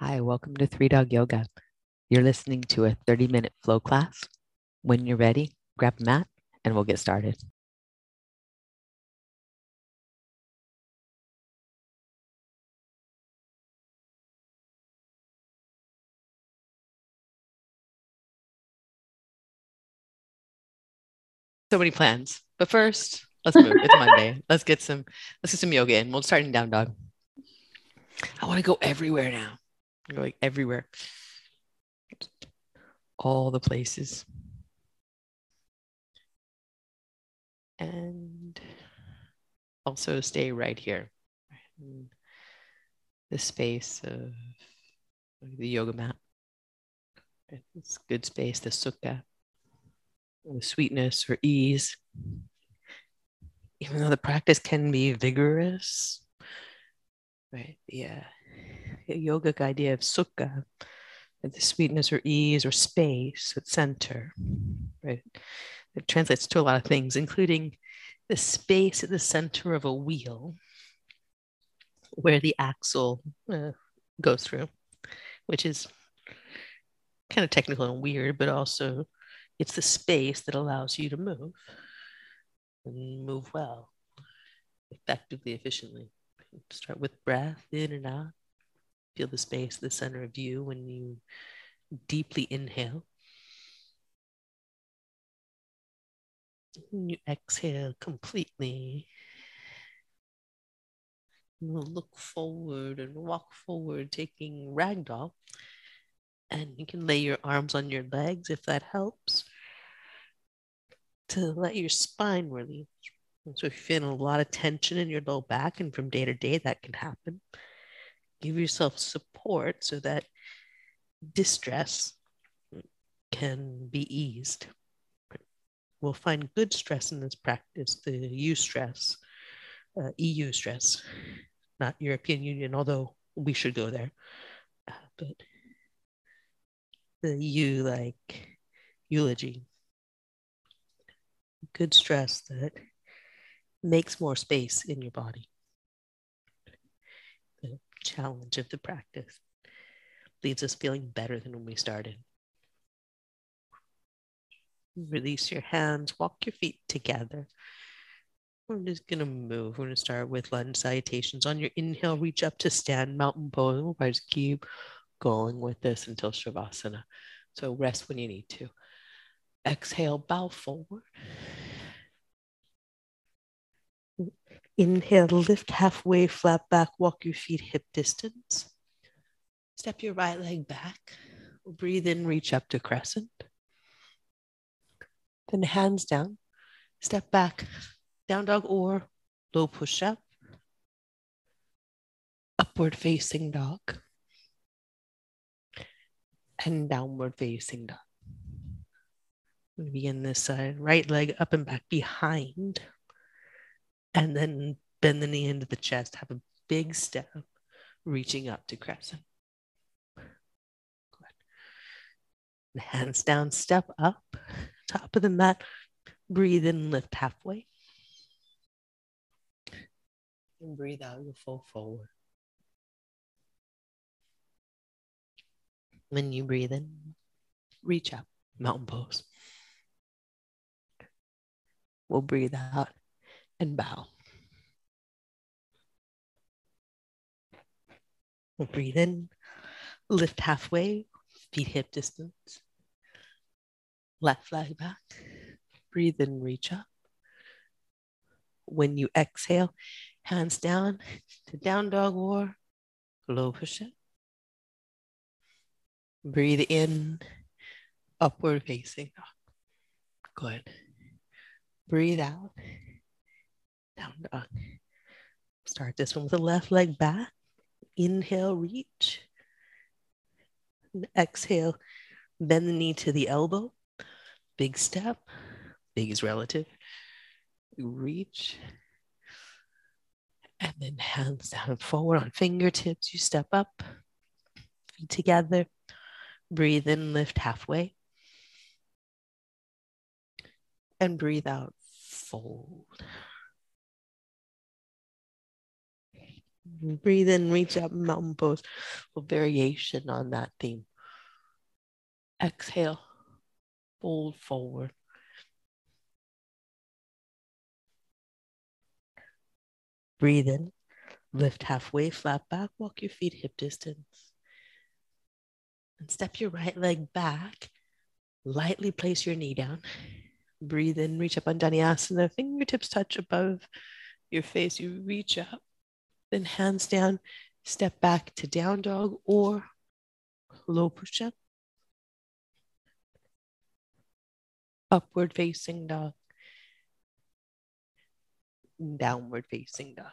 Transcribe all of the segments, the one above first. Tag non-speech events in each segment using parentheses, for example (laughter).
Hi, welcome to Three Dog Yoga. You're listening to a 30 minute flow class. When you're ready, grab a mat and we'll get started. So many plans, but first, let's move. It's Monday. (laughs) Let's get some. Let's get some yoga in. We'll start in down dog. I want to go everywhere now. Go like everywhere. All the places. And also stay right here. In the space of the yoga mat. It's good space, the sukha, the sweetness or ease. Even though the practice can be vigorous, right? Yeah yogic idea of sukha, the sweetness or ease or space at center, right? It translates to a lot of things, including the space at the center of a wheel where the axle uh, goes through, which is kind of technical and weird, but also it's the space that allows you to move and move well, effectively, efficiently. Start with breath in and out. Feel the space, the center of you when you deeply inhale. You exhale completely. We'll look forward and walk forward, taking ragdoll. And you can lay your arms on your legs if that helps to let your spine release. So if you're feeling a lot of tension in your low back, and from day to day that can happen, give yourself support so that distress can be eased. We'll find good stress in this practice, the eustress, uh, EU stress, not European Union, although we should go there. Uh, but the U like eulogy, good stress that makes more space in your body challenge of the practice leaves us feeling better than when we started. Release your hands, walk your feet together. We're just going to move. We're going to start with lunge salutations. On your inhale, reach up to stand mountain pose. We'll just keep going with this until Shavasana. So rest when you need to. Exhale, bow forward. Inhale, lift halfway, flat back, walk your feet hip distance. Step your right leg back. Breathe in, reach up to crescent. Then hands down. Step back, down dog or low push up. Upward facing dog. And downward facing dog. Begin this side, right leg up and back behind and then bend the knee into the chest. Have a big step, reaching up to crescent. Good. Hands down, step up, top of the mat. Breathe in, lift halfway. And breathe out, you fall forward. When you breathe in, reach up, mountain pose. We'll breathe out and bow. We'll breathe in, lift halfway, feet hip distance. Left leg back. Breathe in, reach up. When you exhale, hands down to down dog or low push up. Breathe in, upward facing dog. Good. Breathe out, down dog. Start this one with the left leg back. Inhale, reach. And exhale, bend the knee to the elbow. Big step. Big is relative. Reach. And then hands down forward on fingertips. You step up, feet together. Breathe in, lift halfway. And breathe out, fold. Breathe in, reach up, mountain pose. A variation on that theme. Exhale, fold forward. Breathe in, lift halfway, flat back, walk your feet hip distance. And step your right leg back. Lightly place your knee down. Breathe in, reach up on Anjaneyasana. Fingertips touch above your face. You reach up, then hands down, step back to down dog or low push up. Upward facing dog. Downward facing dog.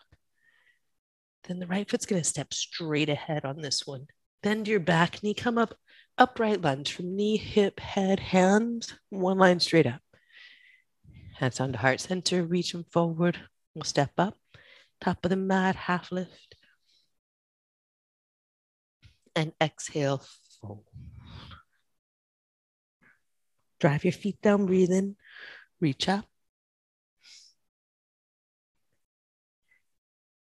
Then the right foot's going to step straight ahead on this one. Bend your back knee, come up, upright lunge from knee, hip, head, hands, one line straight up. Hands down to heart center, reach them forward. We'll step up, top of the mat, half lift. And exhale, fold. Drive your feet down, breathe in, reach up.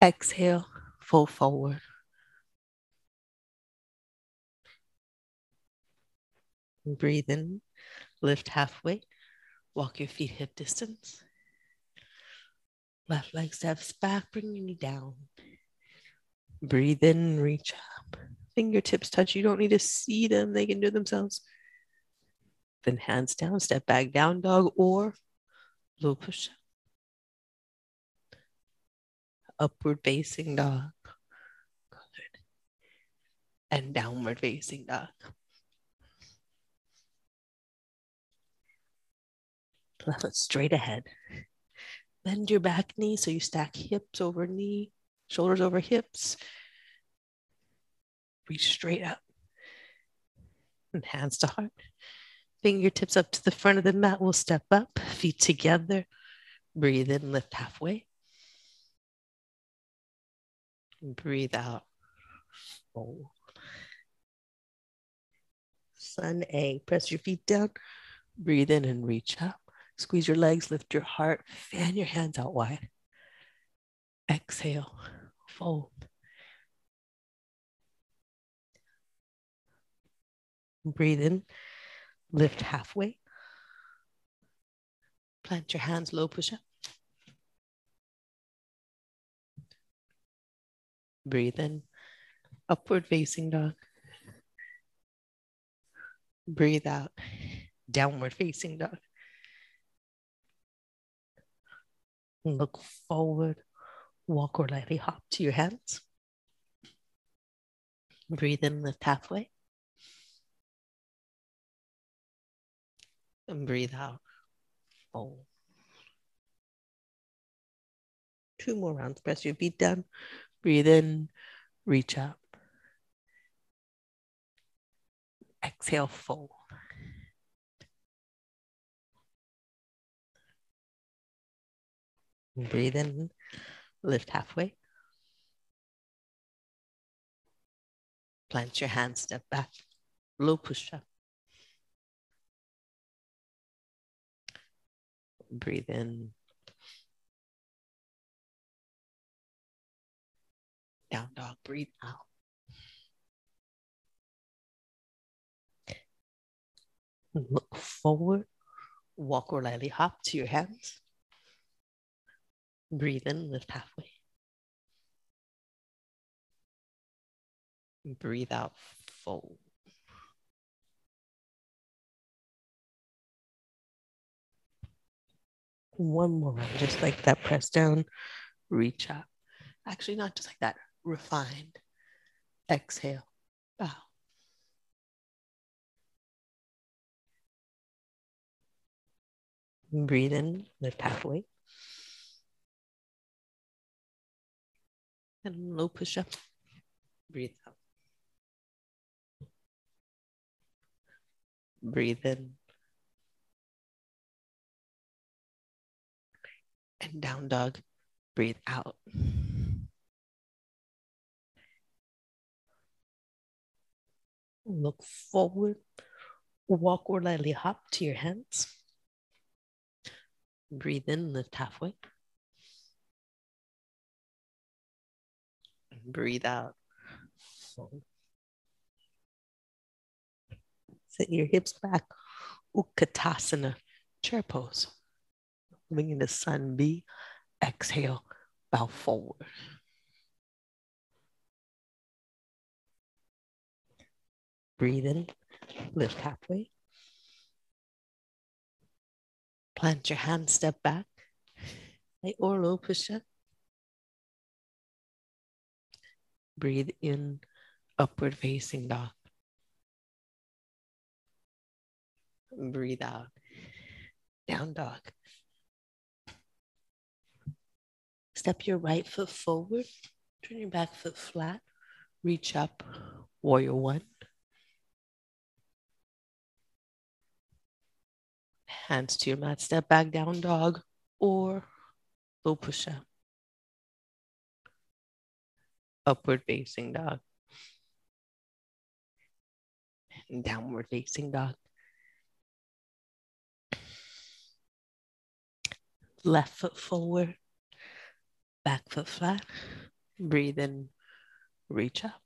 Exhale, fold forward. Breathe in, lift halfway, walk your feet hip distance. Left leg steps back, bring your knee down. Breathe in, reach up. Fingertips touch. You don't need to see them, they can do themselves. Then hands down, step back, down dog, or low push up. Upward facing dog. Good. And downward facing dog. Left foot straight ahead. Bend your back knee so you stack hips over knee, shoulders over hips. Reach straight up. And hands to heart. Fingertips up to the front of the mat. We'll step up, feet together. Breathe in, lift halfway. Breathe out. Fold. Sun A. Press your feet down. Breathe in and reach up. Squeeze your legs, lift your heart, fan your hands out wide. Exhale, fold. Breathe in, lift halfway. Plant your hands, low push up. Breathe in, upward facing dog. Breathe out, downward facing dog. Look forward, walk or lightly hop to your hands. Breathe in, lift halfway. And breathe out, fold. Two more rounds. Press your feet down. Breathe in, reach up. Exhale, fold. Breathe in, lift halfway. Plant your hands, step back, low push up. Breathe in. Down dog, breathe out. Look forward, walk or lightly hop to your hands. Breathe in, lift halfway. Breathe out, fold. One more round, just like that. Press down, reach up. Actually, not just like that. Refined. Exhale, bow. Breathe in, lift halfway. And low push up. Breathe out. Breathe in. And down dog. Breathe out. Look forward. Walk or lightly hop to your hands. Breathe in, lift halfway. Breathe out. Sit your hips back. Utkatasana, chair pose. Moving into sun B. Exhale, bow forward. Breathe in, lift halfway. Plant your hand, step back. Or low push up. Breathe in, upward facing dog. Breathe out, down dog. Step your right foot forward, turn your back foot flat, reach up, warrior one. Hands to your mat, step back, down dog, or low push up. Upward facing dog. And downward facing dog. Left foot forward, back foot flat. Breathe in, reach up.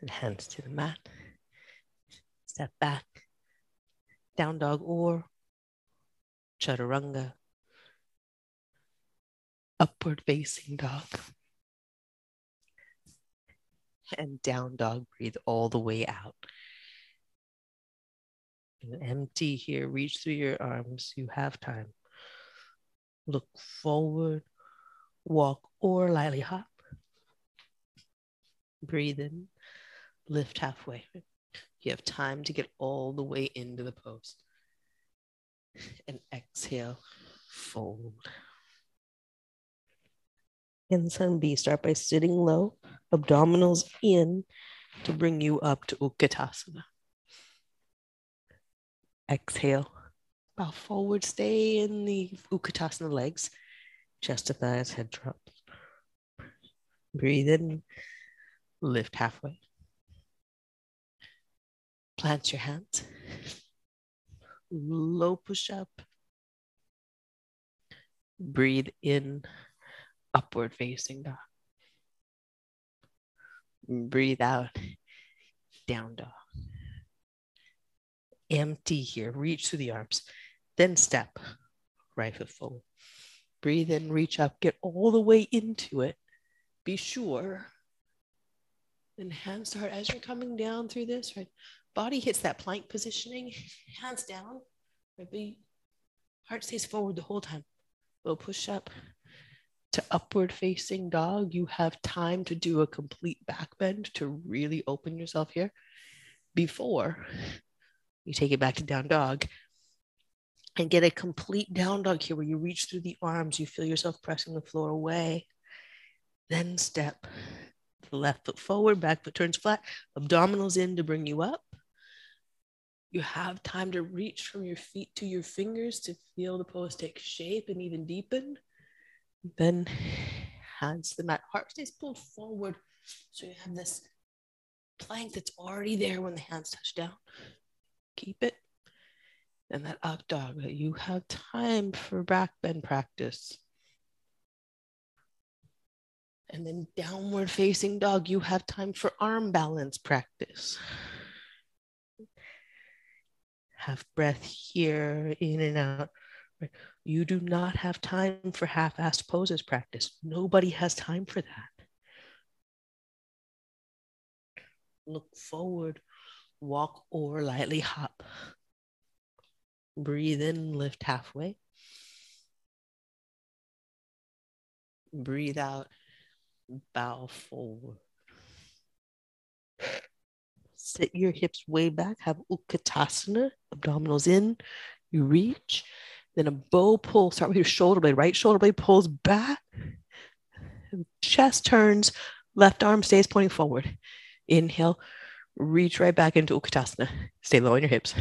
And hands to the mat. Step back, down dog or chaturanga upward facing dog. And down dog, breathe all the way out. And empty here, reach through your arms. You have time. Look forward, walk or lightly hop. Breathe in, lift halfway. You have time to get all the way into the pose. And exhale, fold. In Sun B, start by sitting low, abdominals in to bring you up to Utkatasana. Exhale, bow forward, stay in the Utkatasana legs, chest thighs, head drops. Breathe in, lift halfway. Plant your hands. Low push up. Breathe in, upward facing dog. Breathe out, down dog. Empty here, reach through the arms, then step right foot forward. Breathe in, reach up, get all the way into it. Be sure. Then hands start as you're coming down through this, right? Body hits that plank positioning, hands down, right? Heart stays forward the whole time. We'll push up, to upward facing dog, you have time to do a complete back bend to really open yourself here before you take it back to down dog and get a complete down dog here where you reach through the arms, you feel yourself pressing the floor away. Then step the left foot forward, back foot turns flat, abdominals in to bring you up. You have time to reach from your feet to your fingers to feel the pose take shape and even deepen. Then hands to the mat, heart stays pulled forward. So you have this plank that's already there when the hands touch down. Keep it. And that up dog that you have time for back bend practice. And then downward facing dog, you have time for arm balance practice. Have breath here, in and out. You do not have time for half assed poses practice. Nobody has time for that. Look forward, walk or lightly hop. Breathe in, lift halfway. Breathe out, bow forward. Sit your hips way back, have Utkatasana, abdominals in, you reach then a bow pull, start with your shoulder blade. Right shoulder blade pulls back. Chest turns, left arm stays pointing forward. Inhale, reach right back into Utkatasana. Stay low on your hips.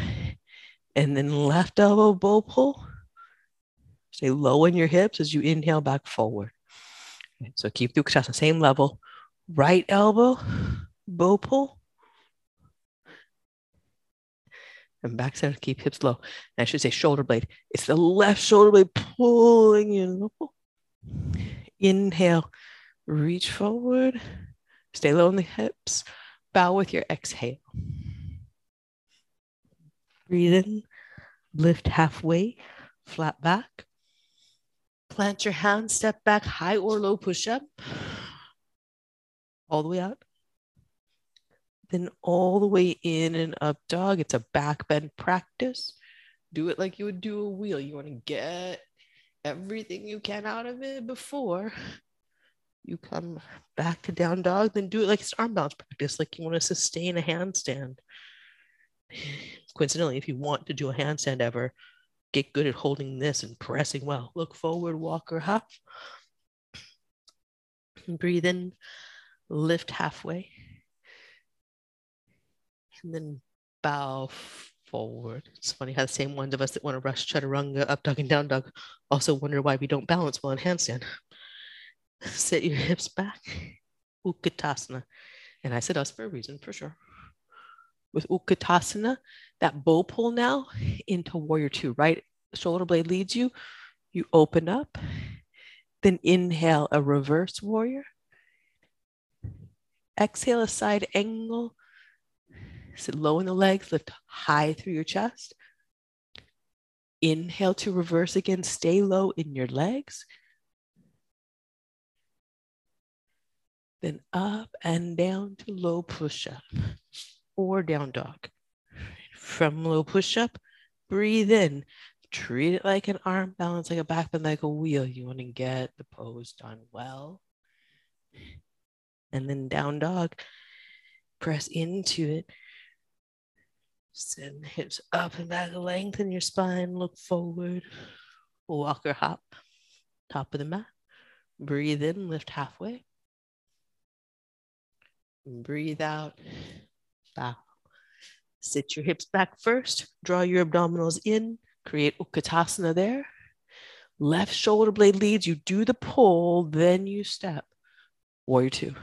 And then left elbow bow pull. Stay low in your hips as you inhale back forward. So keep the Utkatasana, same level. Right elbow, bow pull. And back center, keep hips low. And I should say shoulder blade. It's the left shoulder blade pulling in. Inhale, reach forward, stay low in the hips, bow with your exhale. Breathe in, lift halfway, flat back. Plant your hands, step back, high or low push up. All the way out. Then all the way in and up dog. It's a back bend practice. Do it like you would do a wheel. You want to get everything you can out of it before you come back to down dog. Then do it like it's arm balance practice, like you want to sustain a handstand. Coincidentally, if you want to do a handstand ever, get good at holding this and pressing well. Look forward, walk or hop. Breathe in, lift halfway. And then bow forward. It's funny how the same ones of us that want to rush chaturanga, up dog, and down dog also wonder why we don't balance well in handstand. (laughs) Set your hips back. Utkatasana. And I said us for a reason, for sure. With Utkatasana, that bow pull now into warrior two, right shoulder blade leads you. You open up, then inhale a reverse warrior. Exhale a side angle Sit low in the legs, lift high through your chest. Inhale to reverse again. Stay low in your legs. Then up and down to low push up or down dog. From low push up, breathe in. Treat it like an arm balance, like a back bend, like a wheel. You want to get the pose done well. And then down dog, press into it Send hips up and back, lengthen your spine, look forward. Walk or hop, top of the mat. Breathe in, lift halfway. Breathe out, bow. Sit your hips back first, draw your abdominals in, create Utkatasana there. Left shoulder blade leads, you do the pull, then you step. Warrior two.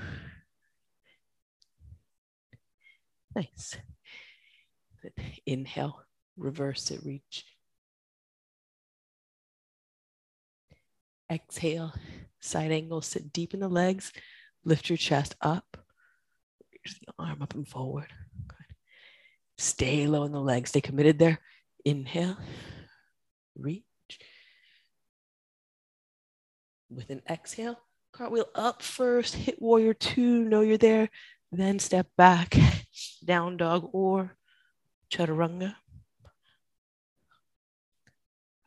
Nice. (laughs) Inhale, reverse it, reach. Exhale, side angle, sit deep in the legs, lift your chest up, reach the arm up and forward. Good. Stay low in the legs, stay committed there. Inhale, reach. With an exhale, cartwheel up first, hit warrior two, know you're there, then step back, (laughs) down dog or chaturanga,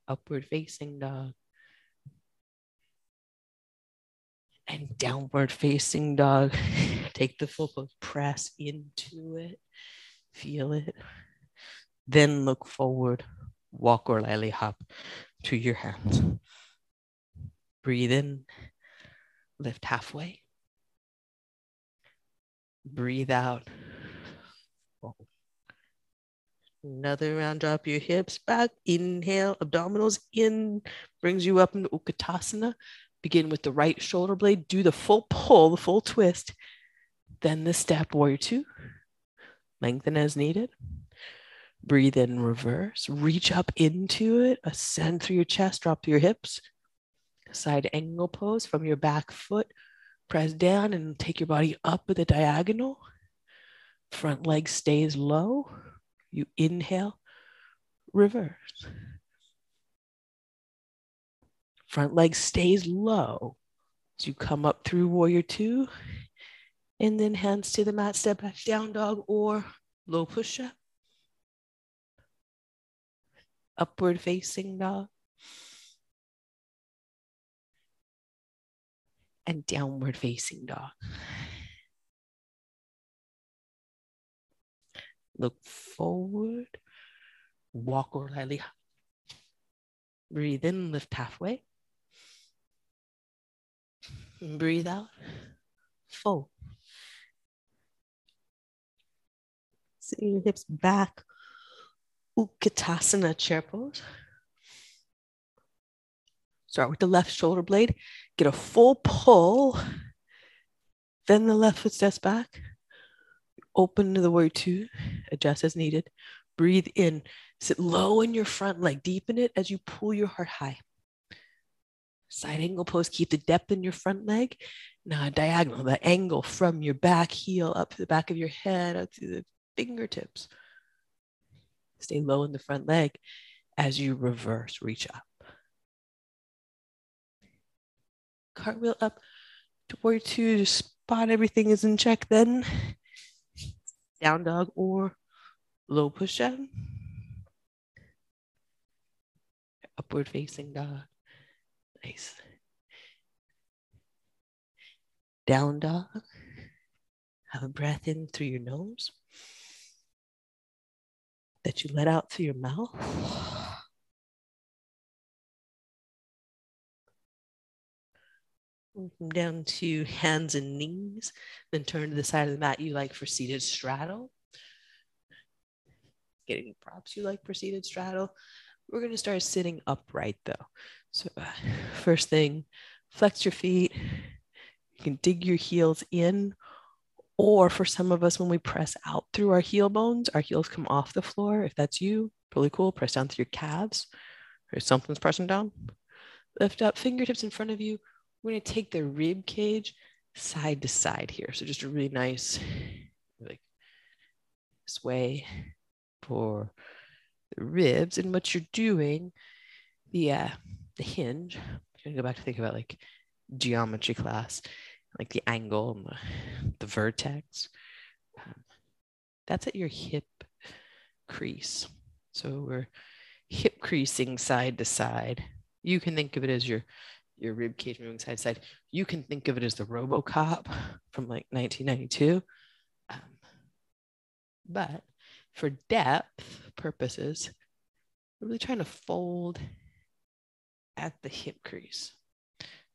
upward facing dog, and downward facing dog. (laughs) Take the full pose, press into it, feel it. Then look forward, walk or lily hop to your hands. Breathe in, lift halfway. Breathe out. Another round, drop your hips back. Inhale, abdominals in, brings you up into Utkatasana. Begin with the right shoulder blade. Do the full pull, the full twist. Then the step, warrior two. Lengthen as needed. Breathe in reverse. Reach up into it. Ascend through your chest. Drop through your hips. Side angle pose from your back foot. Press down and take your body up with a diagonal. Front leg stays low. You inhale, reverse. Front leg stays low as you come up through warrior two. And then hands to the mat, step back, down dog or low push up. Upward facing dog. And downward facing dog. Look forward. Walk or lightly. Breathe in, lift halfway. Breathe out. Fold. Sit your hips back. Utkatasana chair pose. Start with the left shoulder blade. Get a full pull. Then the left foot steps back open to the warrior two, adjust as needed. Breathe in, sit low in your front leg, deepen it as you pull your heart high. Side angle pose, keep the depth in your front leg. Now diagonal, the angle from your back heel up to the back of your head, up to the fingertips. Stay low in the front leg as you reverse, reach up. Cartwheel up to warrior two to spot everything is in check. Then down dog or low push up. Upward facing dog. Nice. Down dog. Have a breath in through your nose that you let out through your mouth. Come down to hands and knees, then turn to the side of the mat you like for seated straddle. Getting props you like for seated straddle. We're going to start sitting upright though. So, uh, first thing, flex your feet. You can dig your heels in, or for some of us, when we press out through our heel bones, our heels come off the floor. If that's you, really cool. Press down through your calves. Or something's pressing down. Lift up, fingertips in front of you. We're going to take the rib cage side to side here. So just a really nice, like sway for the ribs. And what you're doing, the uh, the hinge. I'm gonna go back to think about like geometry class, like the angle and the, the vertex. Um, that's at your hip crease. So we're hip creasing side to side. You can think of it as your your rib cage moving side to side. You can think of it as the RoboCop from like 1992. Um, but for depth purposes, we're really trying to fold at the hip crease.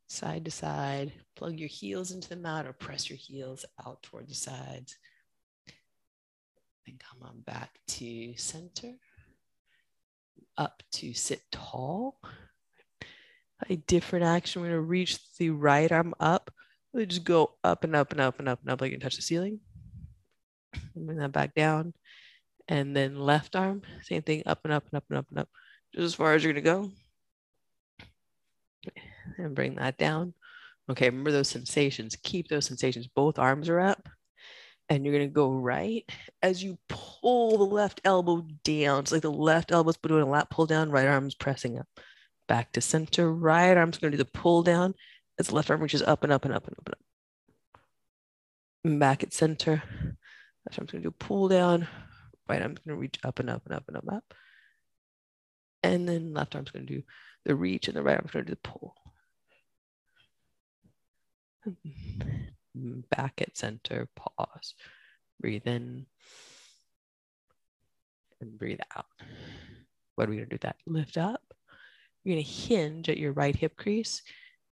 Side to side, plug your heels into the mat or press your heels out toward the sides. Then come on back to center. Up to sit tall. A different action. We're going to reach the right arm up. Really just go up and up and up and up and up like you can touch the ceiling. Bring that back down. And then left arm, same thing, up and up and up and up and up. Just as far as you're going to go and bring that down. Okay, remember those sensations. Keep those sensations. Both arms are up. And you're going to go right as you pull the left elbow down. It's like the left elbow's doing a lat pull down, right arm's pressing up. Back to center. Right arm's to do the pull down as left arm reaches up and up and up and up and up. And back at center. Left arm's to do pull down. Right arm's to reach up and up and up and up and up. And then left arm's to do the reach and the right arm's to do the pull. Back at center, pause, breathe in and breathe out. What are we to do that? Lift up. You're going to hinge at your right hip crease.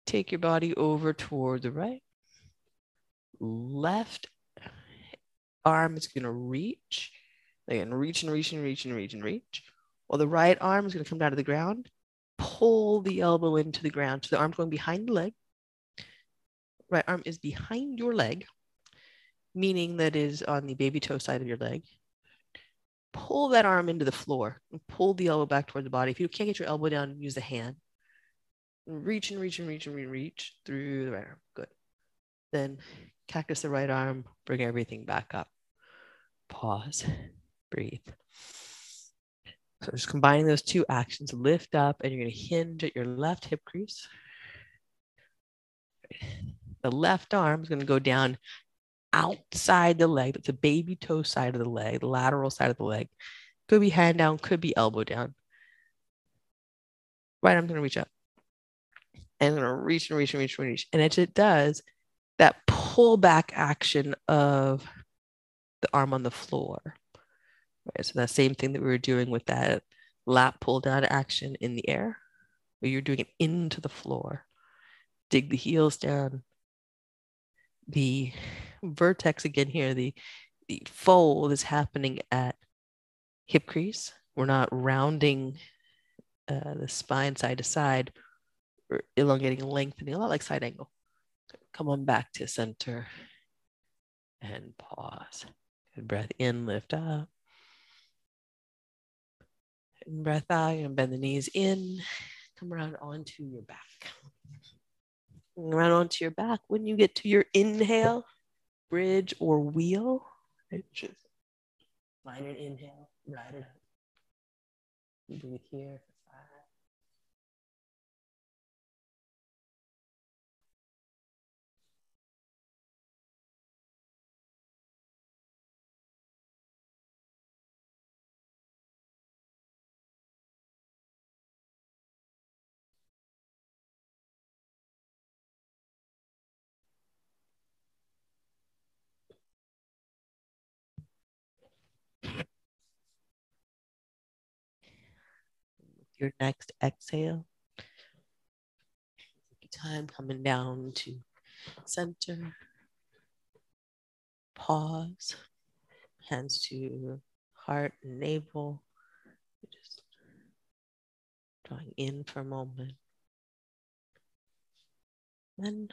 Take your body over toward the right. Left arm is going to reach. Again, reach and reach and reach and reach and reach. While the right arm is going to come down to the ground pull the elbow into the ground. So the arm's going behind the leg. Right arm is behind your leg, meaning that is on the baby toe side of your leg. Pull that arm into the floor and pull the elbow back toward the body. If you can't get your elbow down, use the hand. Reach and reach and reach and reach through the right arm. Good. Then cactus the right arm, bring everything back up. Pause, breathe. So just combining those two actions, lift up, and you're going to hinge at your left hip crease. The left arm is going to go down outside the leg. The baby toe side of the leg, the lateral side of the leg. Could be hand down, could be elbow down. Right going to reach up. And I'm to reach and reach and reach and reach. And as it does, that pull back action of the arm on the floor Right? So that same thing that we were doing with that lat pull down action in the air, where you're doing it into the floor. Dig the heels down. The vertex again here, the, the fold is happening at hip crease. We're not rounding uh, the spine side to side. We're elongating, lengthening, a lot like side angle. Come on back to center and pause. Good breath in, lift up And breath out and bend the knees in. Come around onto your back. Around onto your back. When you get to your inhale, bridge or wheel, just find an inhale, ride it up. Breathe here your next exhale. Time coming down to center. Pause. Hands to heart and navel. Just drawing in for a moment. Then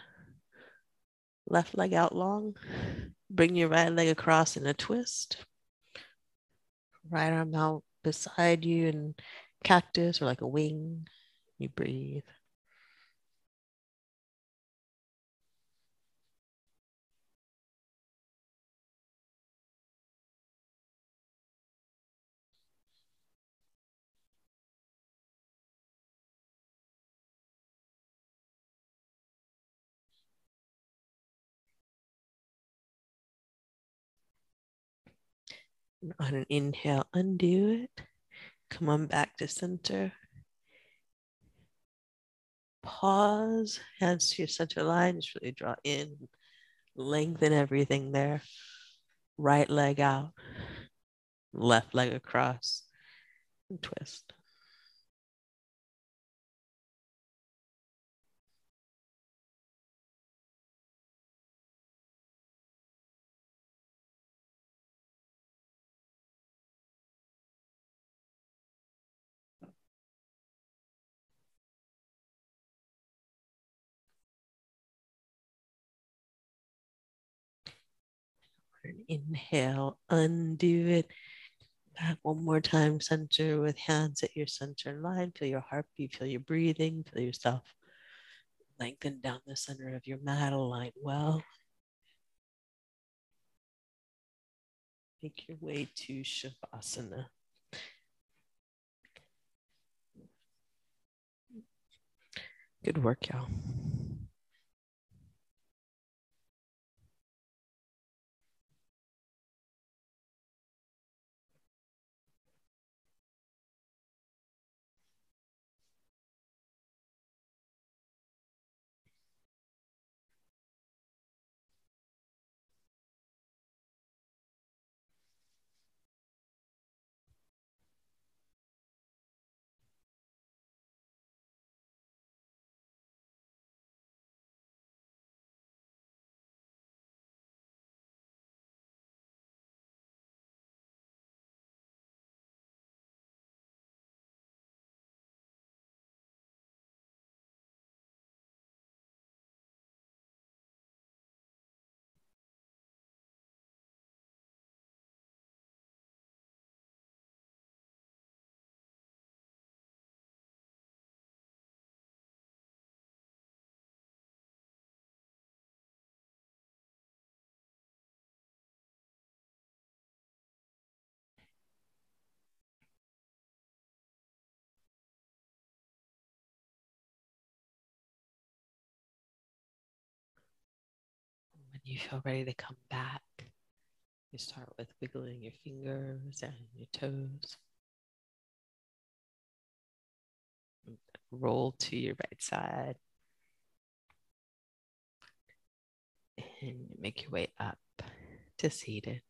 left leg out long. Bring your right leg across in a twist. Right arm out beside you and cactus or like a wing. You breathe. on an inhale, undo it. Come on back to center. Pause, hands to your center line. Just really draw in, lengthen everything there. Right leg out, left leg across, and twist. Inhale, undo it. Back one more time, center with hands at your center line. Feel your heartbeat, feel your breathing, feel yourself lengthen down the center of your mat, align well. Make your way to Shavasana. Good work, y'all. You feel ready to come back, you start with wiggling your fingers and your toes. Roll to your right side. And make your way up to seated.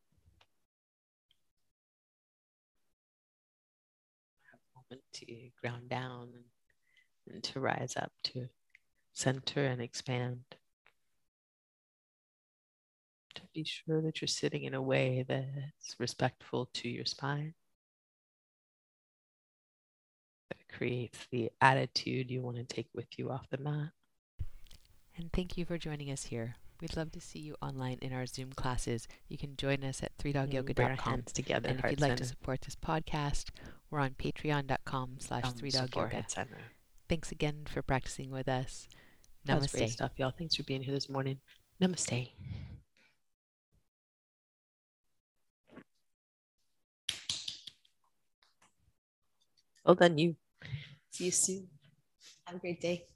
Have a moment to ground down and, and to rise up to center and expand be sure that you're sitting in a way that's respectful to your spine, that creates the attitude you want to take with you off the mat. And thank you for joining us here. We'd love to see you online in our Zoom classes. You can join us at threedogyoga.com. together. And if you'd like to support this podcast, we're on patreon.com slash threedogyoga. Thanks again for practicing with us. That's great Namaste. stuff, y'all. Thanks for being here this morning. Namaste. Well done, you. See you soon. Have a great day.